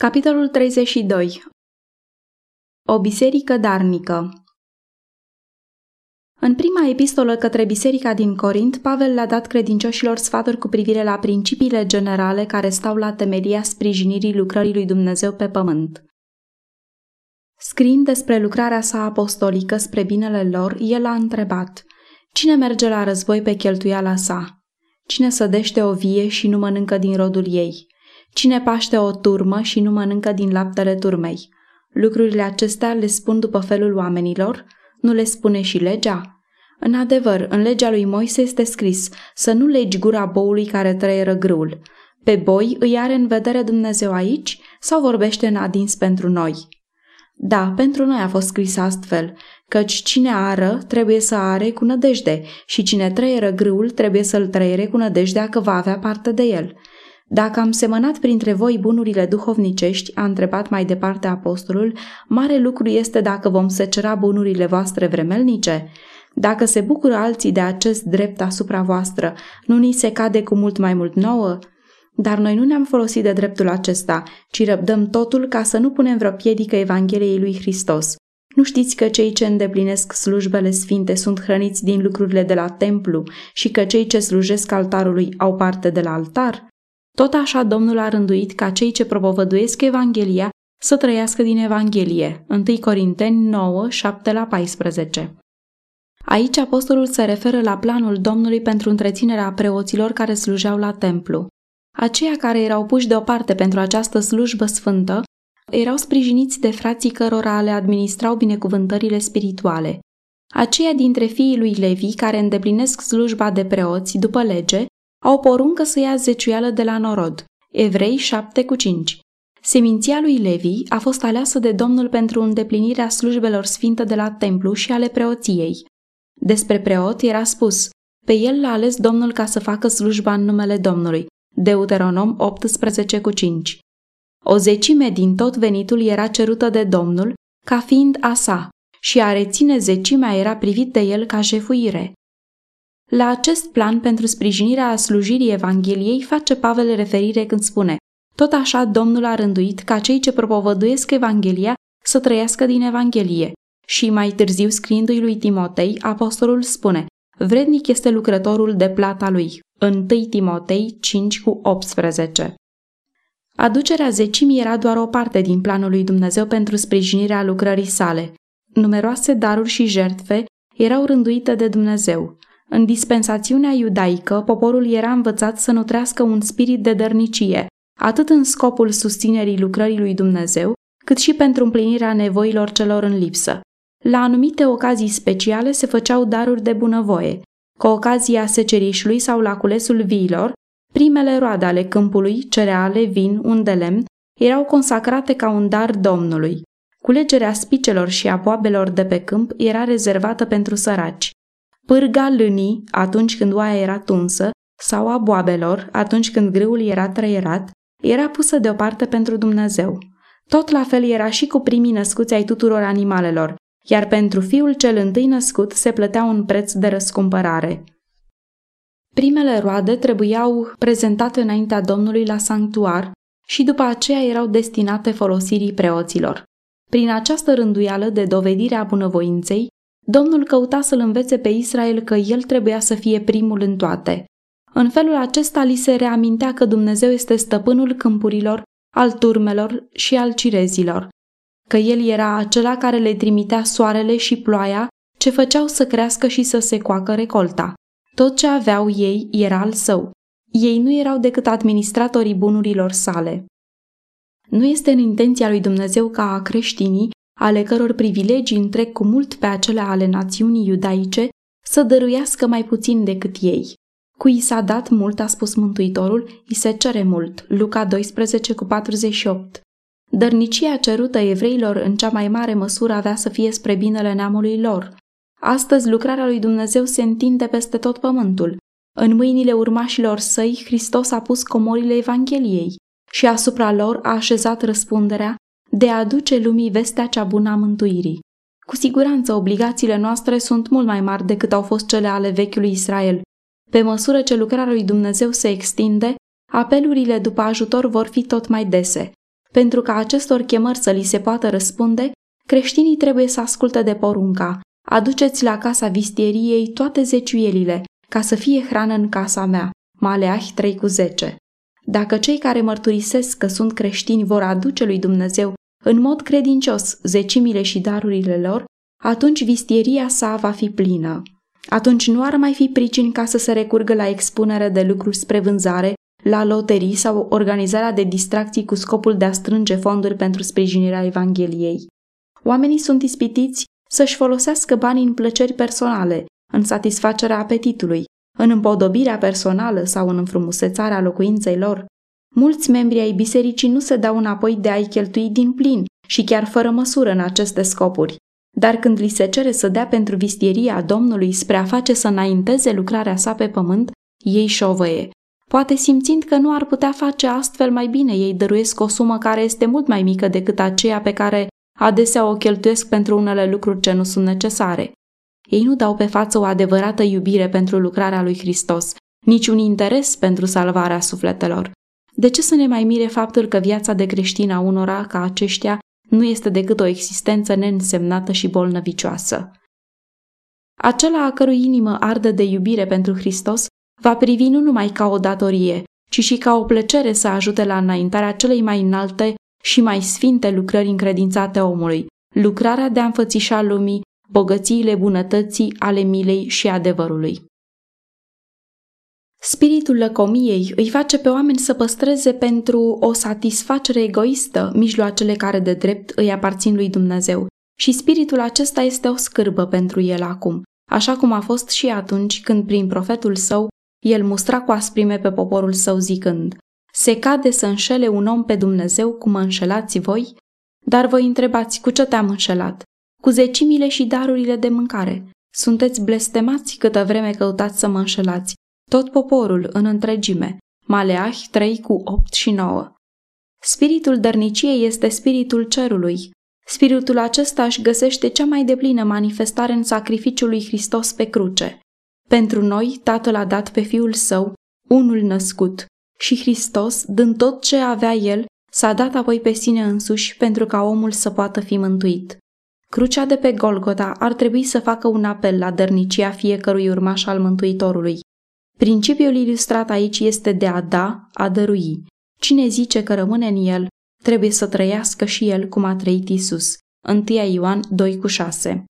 Capitolul 32 O biserică darnică În prima epistolă către biserica din Corint, Pavel le-a dat credincioșilor sfaturi cu privire la principiile generale care stau la temelia sprijinirii lucrării lui Dumnezeu pe pământ. Scriind despre lucrarea sa apostolică spre binele lor, el a întrebat Cine merge la război pe cheltuiala sa? Cine sădește o vie și nu mănâncă din rodul ei? Cine paște o turmă și nu mănâncă din laptele turmei? Lucrurile acestea le spun după felul oamenilor? Nu le spune și legea? În adevăr, în legea lui Moise este scris să nu legi gura boului care trăieră grâul. Pe boi îi are în vedere Dumnezeu aici sau vorbește în adins pentru noi? Da, pentru noi a fost scris astfel, căci cine ară trebuie să are cu nădejde și cine trăieră grâul trebuie să-l trăiere cu nădejdea că va avea parte de el. Dacă am semănat printre voi bunurile duhovnicești, a întrebat mai departe apostolul, mare lucru este dacă vom secera bunurile voastre vremelnice? Dacă se bucură alții de acest drept asupra voastră, nu ni se cade cu mult mai mult nouă? Dar noi nu ne-am folosit de dreptul acesta, ci răbdăm totul ca să nu punem vreo piedică Evangheliei lui Hristos. Nu știți că cei ce îndeplinesc slujbele sfinte sunt hrăniți din lucrurile de la templu și că cei ce slujesc altarului au parte de la altar? Tot așa Domnul a rânduit ca cei ce propovăduiesc Evanghelia să trăiască din Evanghelie. 1 Corinteni 9, 7 la 14. Aici apostolul se referă la planul Domnului pentru întreținerea preoților care slujeau la templu. Aceia care erau puși deoparte pentru această slujbă sfântă erau sprijiniți de frații cărora le administrau binecuvântările spirituale. Aceia dintre fiii lui Levi care îndeplinesc slujba de preoți după lege au poruncă să ia zeciuială de la norod. Evrei 7 cu 5. Seminția lui Levi a fost aleasă de Domnul pentru îndeplinirea slujbelor sfinte de la templu și ale preoției. Despre preot era spus, pe el l-a ales Domnul ca să facă slujba în numele Domnului. Deuteronom 18 cu 5. O zecime din tot venitul era cerută de Domnul ca fiind a sa și a reține zecimea era privit de el ca jefuire. La acest plan pentru sprijinirea slujirii Evangheliei face Pavel referire când spune Tot așa Domnul a rânduit ca cei ce propovăduiesc Evanghelia să trăiască din Evanghelie. Și mai târziu scriindu-i lui Timotei, apostolul spune Vrednic este lucrătorul de plata lui. 1 Timotei 5 cu 18 Aducerea zecimii era doar o parte din planul lui Dumnezeu pentru sprijinirea lucrării sale. Numeroase daruri și jertfe erau rânduite de Dumnezeu. În dispensațiunea iudaică, poporul era învățat să nutrească un spirit de dărnicie, atât în scopul susținerii lucrării lui Dumnezeu, cât și pentru împlinirea nevoilor celor în lipsă. La anumite ocazii speciale se făceau daruri de bunăvoie. Cu ocazia secerișului sau la culesul viilor, primele roade ale câmpului, cereale, vin, un de lemn, erau consacrate ca un dar Domnului. Culegerea spicelor și a boabelor de pe câmp era rezervată pentru săraci. Pârga lânii, atunci când oaia era tunsă, sau a boabelor, atunci când grâul era trăierat, era pusă deoparte pentru Dumnezeu. Tot la fel era și cu primii născuți ai tuturor animalelor, iar pentru fiul cel întâi născut se plătea un preț de răscumpărare. Primele roade trebuiau prezentate înaintea Domnului la sanctuar și după aceea erau destinate folosirii preoților. Prin această rânduială de dovedire a bunăvoinței, Domnul căuta să-l învețe pe Israel că el trebuia să fie primul în toate. În felul acesta li se reamintea că Dumnezeu este stăpânul câmpurilor, al turmelor și al cirezilor, că el era acela care le trimitea soarele și ploaia ce făceau să crească și să se coacă recolta. Tot ce aveau ei era al său. Ei nu erau decât administratorii bunurilor sale. Nu este în intenția lui Dumnezeu ca creștinii ale căror privilegii întrec cu mult pe acele ale națiunii iudaice, să dăruiască mai puțin decât ei. Cui s-a dat mult, a spus Mântuitorul, îi se cere mult. Luca 12 cu 48. Dărnicia cerută evreilor în cea mai mare măsură avea să fie spre binele neamului lor. Astăzi lucrarea lui Dumnezeu se întinde peste tot pământul. În mâinile urmașilor săi, Hristos a pus comorile Evangheliei și asupra lor a așezat răspunderea de a aduce lumii vestea cea bună a mântuirii. Cu siguranță obligațiile noastre sunt mult mai mari decât au fost cele ale vechiului Israel. Pe măsură ce lucrarea lui Dumnezeu se extinde, apelurile după ajutor vor fi tot mai dese. Pentru ca acestor chemări să li se poată răspunde, creștinii trebuie să asculte de porunca. Aduceți la casa vistieriei toate zeciuielile, ca să fie hrană în casa mea. Maleahi 3 cu 10. Dacă cei care mărturisesc că sunt creștini vor aduce lui Dumnezeu în mod credincios zecimile și darurile lor, atunci vistieria sa va fi plină. Atunci nu ar mai fi pricini ca să se recurgă la expunere de lucruri spre vânzare, la loterii sau organizarea de distracții cu scopul de a strânge fonduri pentru sprijinirea Evangheliei. Oamenii sunt ispitiți să-și folosească banii în plăceri personale, în satisfacerea apetitului, în împodobirea personală sau în înfrumusețarea locuinței lor. Mulți membri ai bisericii nu se dau înapoi de a-i cheltui din plin și chiar fără măsură în aceste scopuri. Dar când li se cere să dea pentru vistieria Domnului spre a face să înainteze lucrarea sa pe pământ, ei șovăie. Poate simțind că nu ar putea face astfel mai bine, ei dăruiesc o sumă care este mult mai mică decât aceea pe care adesea o cheltuiesc pentru unele lucruri ce nu sunt necesare. Ei nu dau pe față o adevărată iubire pentru lucrarea lui Hristos, nici un interes pentru salvarea sufletelor. De ce să ne mai mire faptul că viața de creștin a unora ca aceștia nu este decât o existență neînsemnată și bolnăvicioasă? Acela a cărui inimă arde de iubire pentru Hristos va privi nu numai ca o datorie, ci și ca o plăcere să ajute la înaintarea celei mai înalte și mai sfinte lucrări încredințate omului, lucrarea de a înfățișa lumii bogățiile bunătății ale milei și adevărului. Spiritul lăcomiei îi face pe oameni să păstreze pentru o satisfacere egoistă mijloacele care de drept îi aparțin lui Dumnezeu și spiritul acesta este o scârbă pentru el acum, așa cum a fost și atunci când prin profetul său el mustra cu asprime pe poporul său zicând Se cade să înșele un om pe Dumnezeu cum mă înșelați voi? Dar voi întrebați cu ce te-am înșelat? Cu zecimile și darurile de mâncare. Sunteți blestemați câtă vreme căutați să mă înșelați. Tot poporul în întregime. Maleah 3 cu 8 și 9. Spiritul dărniciei este spiritul cerului. Spiritul acesta își găsește cea mai deplină manifestare în sacrificiul lui Hristos pe cruce. Pentru noi, Tatăl a dat pe Fiul Său, unul născut, și Hristos, dând tot ce avea El, s-a dat apoi pe sine însuși pentru ca omul să poată fi mântuit. Crucea de pe Golgota ar trebui să facă un apel la dărnicia fiecărui urmaș al Mântuitorului. Principiul ilustrat aici este de a da, a dărui. Cine zice că rămâne în el, trebuie să trăiască și el cum a trăit Isus. 1 Ioan 2 cu 6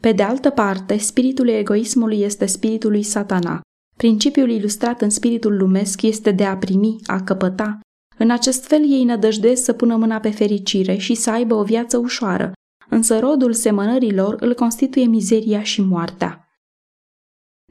Pe de altă parte, spiritul egoismului este spiritul lui satana. Principiul ilustrat în spiritul lumesc este de a primi, a căpăta. În acest fel ei nădăjduiesc să pună mâna pe fericire și să aibă o viață ușoară, însă rodul semănărilor îl constituie mizeria și moartea.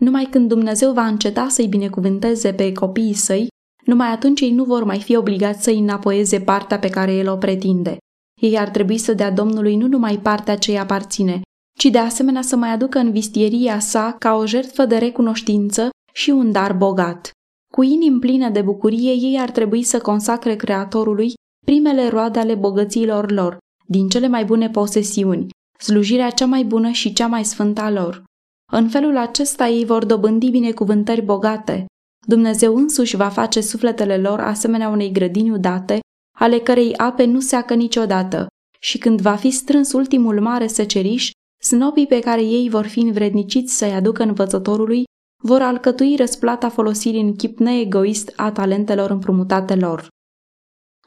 Numai când Dumnezeu va înceta să-i binecuvânteze pe copiii săi, numai atunci ei nu vor mai fi obligați să-i înapoieze partea pe care el o pretinde. Ei ar trebui să dea Domnului nu numai partea ce îi aparține, ci de asemenea să mai aducă în vistieria sa ca o jertfă de recunoștință și un dar bogat. Cu inimi plină de bucurie, ei ar trebui să consacre Creatorului primele roade ale bogățiilor lor, din cele mai bune posesiuni, slujirea cea mai bună și cea mai sfântă a lor. În felul acesta ei vor dobândi binecuvântări bogate. Dumnezeu însuși va face sufletele lor asemenea unei grădini udate, ale cărei ape nu seacă niciodată, și când va fi strâns ultimul mare seceriș, snopii pe care ei vor fi învredniciți să-i aducă învățătorului vor alcătui răsplata folosirii în chip neegoist a talentelor împrumutate lor.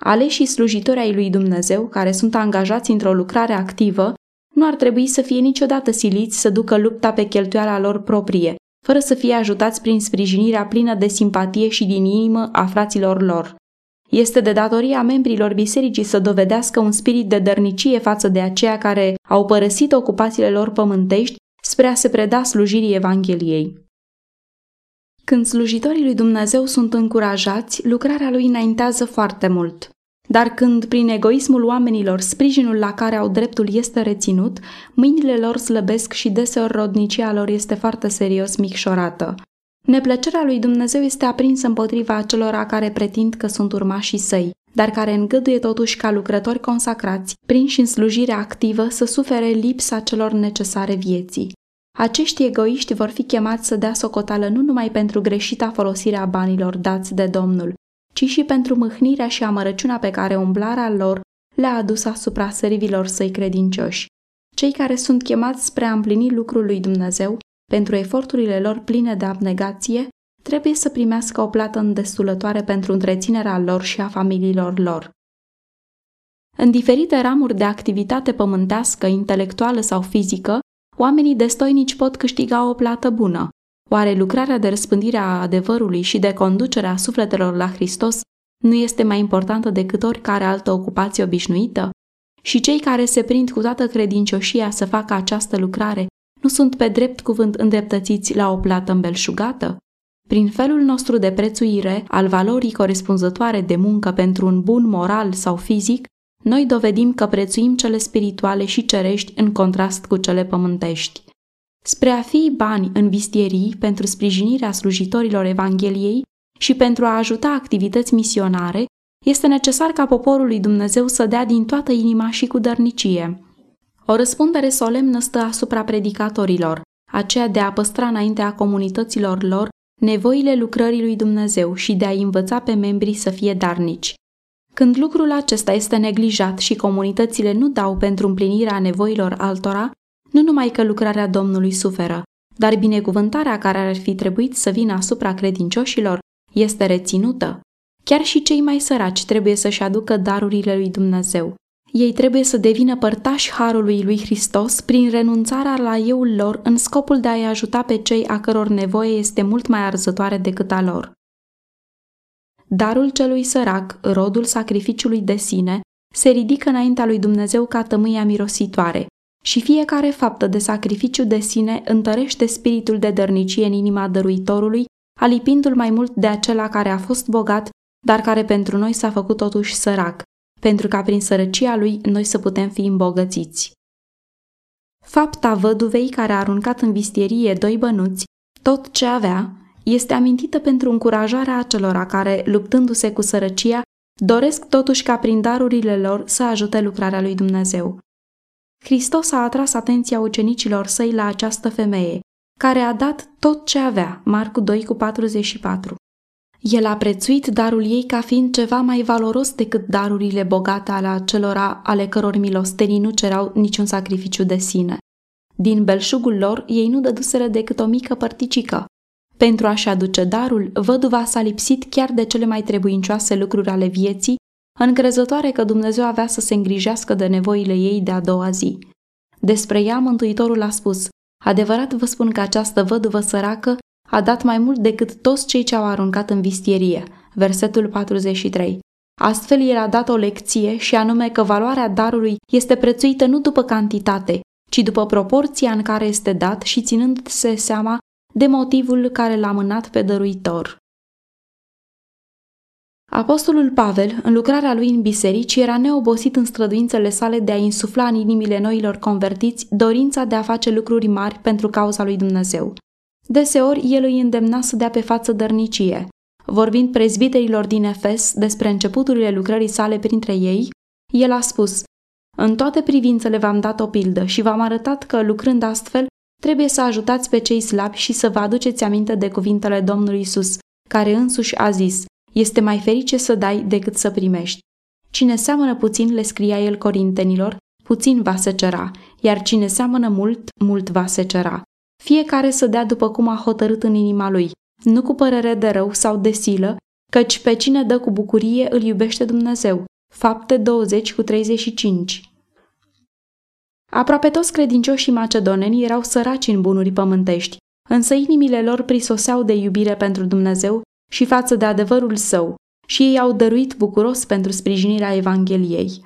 Aleșii slujitori ai lui Dumnezeu, care sunt angajați într-o lucrare activă, nu ar trebui să fie niciodată siliți să ducă lupta pe cheltuiala lor proprie, fără să fie ajutați prin sprijinirea plină de simpatie și din inimă a fraților lor. Este de datoria membrilor bisericii să dovedească un spirit de dărnicie față de aceia care au părăsit ocupațiile lor pământești spre a se preda slujirii Evangheliei. Când slujitorii lui Dumnezeu sunt încurajați, lucrarea lui înaintează foarte mult. Dar când, prin egoismul oamenilor, sprijinul la care au dreptul este reținut, mâinile lor slăbesc și deseori rodnicia lor este foarte serios micșorată. Neplăcerea lui Dumnezeu este aprinsă împotriva acelora care pretind că sunt urmașii săi, dar care îngăduie totuși ca lucrători consacrați, prinși în slujire activă, să sufere lipsa celor necesare vieții. Acești egoiști vor fi chemați să dea socotală nu numai pentru greșita folosire a banilor dați de Domnul, ci și pentru mâhnirea și amărăciunea pe care umblarea lor le-a adus asupra servilor săi credincioși. Cei care sunt chemați spre a împlini lucrul lui Dumnezeu, pentru eforturile lor pline de abnegație, trebuie să primească o plată îndestulătoare pentru întreținerea lor și a familiilor lor. În diferite ramuri de activitate pământească, intelectuală sau fizică, oamenii destoinici pot câștiga o plată bună. Oare lucrarea de răspândire a adevărului și de conducere a sufletelor la Hristos nu este mai importantă decât oricare altă ocupație obișnuită? Și cei care se prind cu toată credincioșia să facă această lucrare nu sunt pe drept cuvânt îndreptățiți la o plată îmbelșugată? Prin felul nostru de prețuire al valorii corespunzătoare de muncă pentru un bun moral sau fizic, noi dovedim că prețuim cele spirituale și cerești în contrast cu cele pământești. Spre a fi bani în vistierii pentru sprijinirea slujitorilor Evangheliei și pentru a ajuta activități misionare, este necesar ca poporul lui Dumnezeu să dea din toată inima și cu dărnicie. O răspundere solemnă stă asupra predicatorilor, aceea de a păstra înaintea comunităților lor nevoile lucrării lui Dumnezeu și de a învăța pe membrii să fie darnici. Când lucrul acesta este neglijat și comunitățile nu dau pentru împlinirea nevoilor altora, nu numai că lucrarea Domnului suferă, dar binecuvântarea care ar fi trebuit să vină asupra credincioșilor este reținută. Chiar și cei mai săraci trebuie să-și aducă darurile lui Dumnezeu. Ei trebuie să devină părtași harului lui Hristos prin renunțarea la euul lor în scopul de a-i ajuta pe cei a căror nevoie este mult mai arzătoare decât a lor. Darul celui sărac, rodul sacrificiului de sine, se ridică înaintea lui Dumnezeu ca tămâia mirositoare și fiecare faptă de sacrificiu de sine întărește spiritul de dărnicie în inima dăruitorului, alipindu-l mai mult de acela care a fost bogat, dar care pentru noi s-a făcut totuși sărac, pentru ca prin sărăcia lui noi să putem fi îmbogățiți. Fapta văduvei care a aruncat în vistierie doi bănuți, tot ce avea, este amintită pentru încurajarea acelora care, luptându-se cu sărăcia, doresc totuși ca prin darurile lor să ajute lucrarea lui Dumnezeu. Hristos a atras atenția ucenicilor săi la această femeie, care a dat tot ce avea, Marcu 2 cu 44. El a prețuit darul ei ca fiind ceva mai valoros decât darurile bogate ale acelora ale căror milostenii nu cerau niciun sacrificiu de sine. Din belșugul lor, ei nu dăduseră decât o mică părticică, pentru a-și aduce darul, văduva s-a lipsit chiar de cele mai trebuincioase lucruri ale vieții, încrezătoare că Dumnezeu avea să se îngrijească de nevoile ei de a doua zi. Despre ea, Mântuitorul a spus, adevărat vă spun că această văduvă săracă a dat mai mult decât toți cei ce au aruncat în vistierie. Versetul 43. Astfel el a dat o lecție și anume că valoarea darului este prețuită nu după cantitate, ci după proporția în care este dat și ținând-se seama de motivul care l-a mânat pe dăruitor. Apostolul Pavel, în lucrarea lui în biserici, era neobosit în străduințele sale de a insufla în inimile noilor convertiți dorința de a face lucruri mari pentru cauza lui Dumnezeu. Deseori, el îi îndemna să dea pe față dărnicie. Vorbind prezbiterilor din Efes despre începuturile lucrării sale printre ei, el a spus, În toate privințele v-am dat o pildă și v-am arătat că, lucrând astfel, Trebuie să ajutați pe cei slabi și să vă aduceți aminte de cuvintele Domnului Isus, care însuși a zis, este mai ferice să dai decât să primești. Cine seamănă puțin, le scria el corintenilor, puțin va secera, iar cine seamănă mult, mult va secera. Fiecare să dea după cum a hotărât în inima lui, nu cu părere de rău sau de silă, căci pe cine dă cu bucurie îl iubește Dumnezeu. Fapte 20 cu 35 Aproape toți credincioșii macedoneni erau săraci în bunuri pământești, însă inimile lor prisoseau de iubire pentru Dumnezeu și față de adevărul său și ei au dăruit bucuros pentru sprijinirea Evangheliei.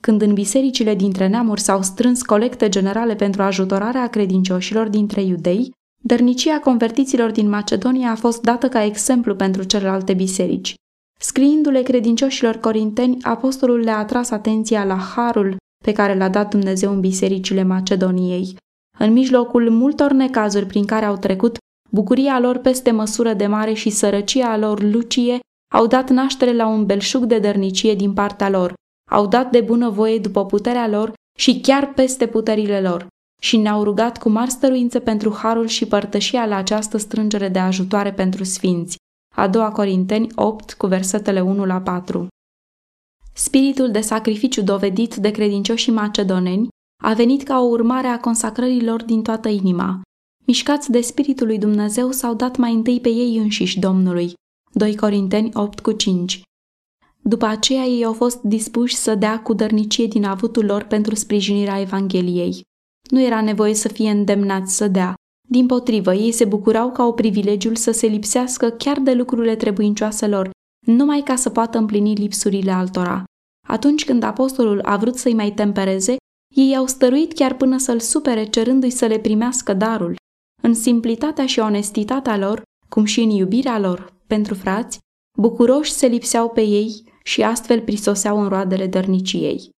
Când în bisericile dintre neamuri s-au strâns colecte generale pentru ajutorarea credincioșilor dintre iudei, dărnicia convertiților din Macedonia a fost dată ca exemplu pentru celelalte biserici. Scriindu-le credincioșilor corinteni, apostolul le-a atras atenția la harul pe care l-a dat Dumnezeu în bisericile Macedoniei. În mijlocul multor necazuri prin care au trecut, bucuria lor peste măsură de mare și sărăcia lor lucie au dat naștere la un belșug de dărnicie din partea lor, au dat de bună voie după puterea lor și chiar peste puterile lor și ne-au rugat cu mari stăruințe pentru harul și părtășia la această strângere de ajutoare pentru sfinți. A doua Corinteni 8 cu versetele 1 la 4. Spiritul de sacrificiu dovedit de credincioșii macedoneni a venit ca o urmare a consacrărilor din toată inima. Mișcați de Spiritul lui Dumnezeu s-au dat mai întâi pe ei înșiși Domnului. 2 Corinteni 8 cu 5 După aceea ei au fost dispuși să dea cu dărnicie din avutul lor pentru sprijinirea Evangheliei. Nu era nevoie să fie îndemnați să dea. Din potrivă, ei se bucurau ca o privilegiul să se lipsească chiar de lucrurile trebuincioase lor, numai ca să poată împlini lipsurile altora. Atunci când apostolul a vrut să-i mai tempereze, ei au stăruit chiar până să-l supere cerându-i să le primească darul. În simplitatea și onestitatea lor, cum și în iubirea lor pentru frați, bucuroși se lipseau pe ei și astfel prisoseau în roadele dărniciei.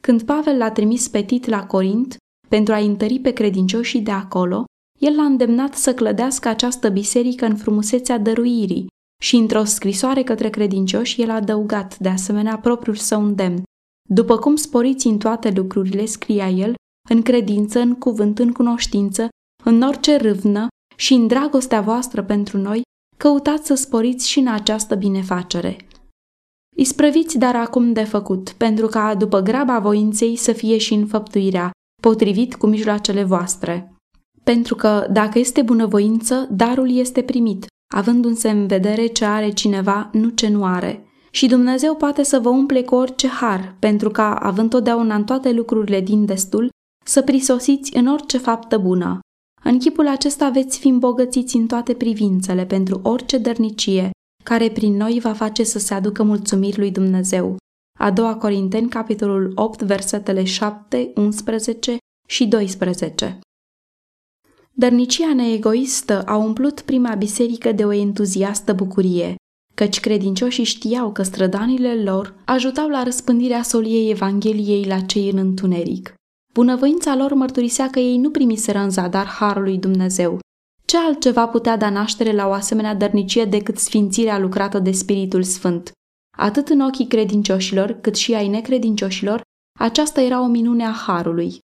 Când Pavel l-a trimis pe Tit la Corint pentru a întări pe credincioșii de acolo, el l-a îndemnat să clădească această biserică în frumusețea dăruirii și într-o scrisoare către credincioși el a adăugat de asemenea propriul său îndemn. După cum sporiți în toate lucrurile, scria el, în credință, în cuvânt, în cunoștință, în orice râvnă și în dragostea voastră pentru noi, căutați să sporiți și în această binefacere. Isprăviți dar acum de făcut, pentru ca după graba voinței să fie și înfăptuirea, potrivit cu mijloacele voastre. Pentru că, dacă este bunăvoință, darul este primit, avându-se în vedere ce are cineva, nu ce nu are. Și Dumnezeu poate să vă umple cu orice har, pentru ca, având totdeauna în toate lucrurile din destul, să prisosiți în orice faptă bună. În chipul acesta veți fi îmbogățiți în toate privințele pentru orice dărnicie, care prin noi va face să se aducă mulțumiri lui Dumnezeu. A doua Corinteni, capitolul 8, versetele 7, 11 și 12. Dărnicia neegoistă a umplut prima biserică de o entuziastă bucurie, căci credincioșii știau că strădanile lor ajutau la răspândirea soliei Evangheliei la cei în întuneric. Bunăvoința lor mărturisea că ei nu primiseră în zadar harul lui Dumnezeu. Ce altceva putea da naștere la o asemenea dărnicie decât sfințirea lucrată de Spiritul Sfânt? Atât în ochii credincioșilor, cât și ai necredincioșilor, aceasta era o minune a harului.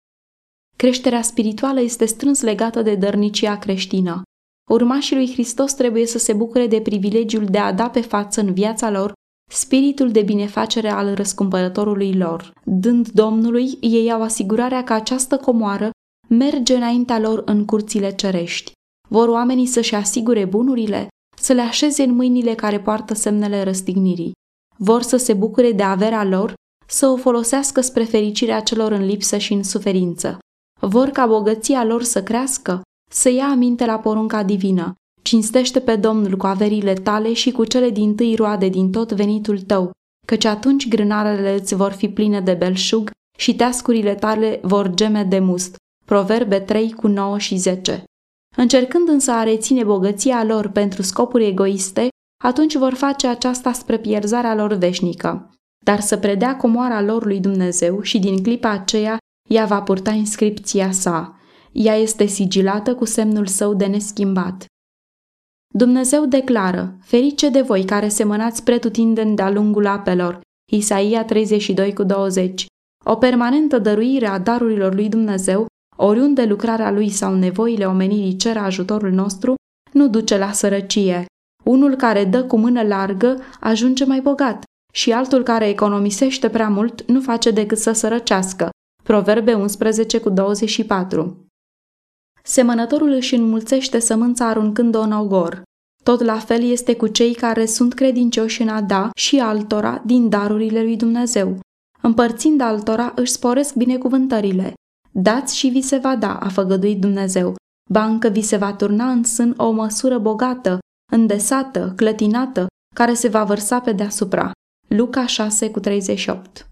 Creșterea spirituală este strâns legată de dărnicia creștină. Urmașii lui Hristos trebuie să se bucure de privilegiul de a da pe față în viața lor spiritul de binefacere al răscumpărătorului lor. Dând Domnului, ei au asigurarea că această comoară merge înaintea lor în curțile cerești. Vor oamenii să-și asigure bunurile, să le așeze în mâinile care poartă semnele răstignirii. Vor să se bucure de averea lor, să o folosească spre fericirea celor în lipsă și în suferință. Vor ca bogăția lor să crească, să ia aminte la porunca divină, cinstește pe Domnul cu averile tale și cu cele din tâi roade din tot venitul tău, căci atunci grânarele îți vor fi pline de belșug și teascurile tale vor geme de must. Proverbe 3 cu 9 și 10 Încercând însă a reține bogăția lor pentru scopuri egoiste, atunci vor face aceasta spre pierzarea lor veșnică. Dar să predea comoara lor lui Dumnezeu și din clipa aceea ea va purta inscripția sa. Ea este sigilată cu semnul său de neschimbat. Dumnezeu declară, ferice de voi care semănați pretutindeni de-a lungul apelor, Isaia 32 cu 20. O permanentă dăruire a darurilor lui Dumnezeu, oriunde lucrarea lui sau nevoile omenirii cer ajutorul nostru, nu duce la sărăcie. Unul care dă cu mână largă ajunge mai bogat și altul care economisește prea mult nu face decât să sărăcească. Proverbe 11 cu 24 Semănătorul își înmulțește sămânța aruncând-o în ogor. Tot la fel este cu cei care sunt credincioși în a da și altora din darurile lui Dumnezeu. Împărțind altora își sporesc binecuvântările. Dați și vi se va da, a făgăduit Dumnezeu. Bancă vi se va turna în sân o măsură bogată, îndesată, clătinată, care se va vărsa pe deasupra. Luca 6 cu 38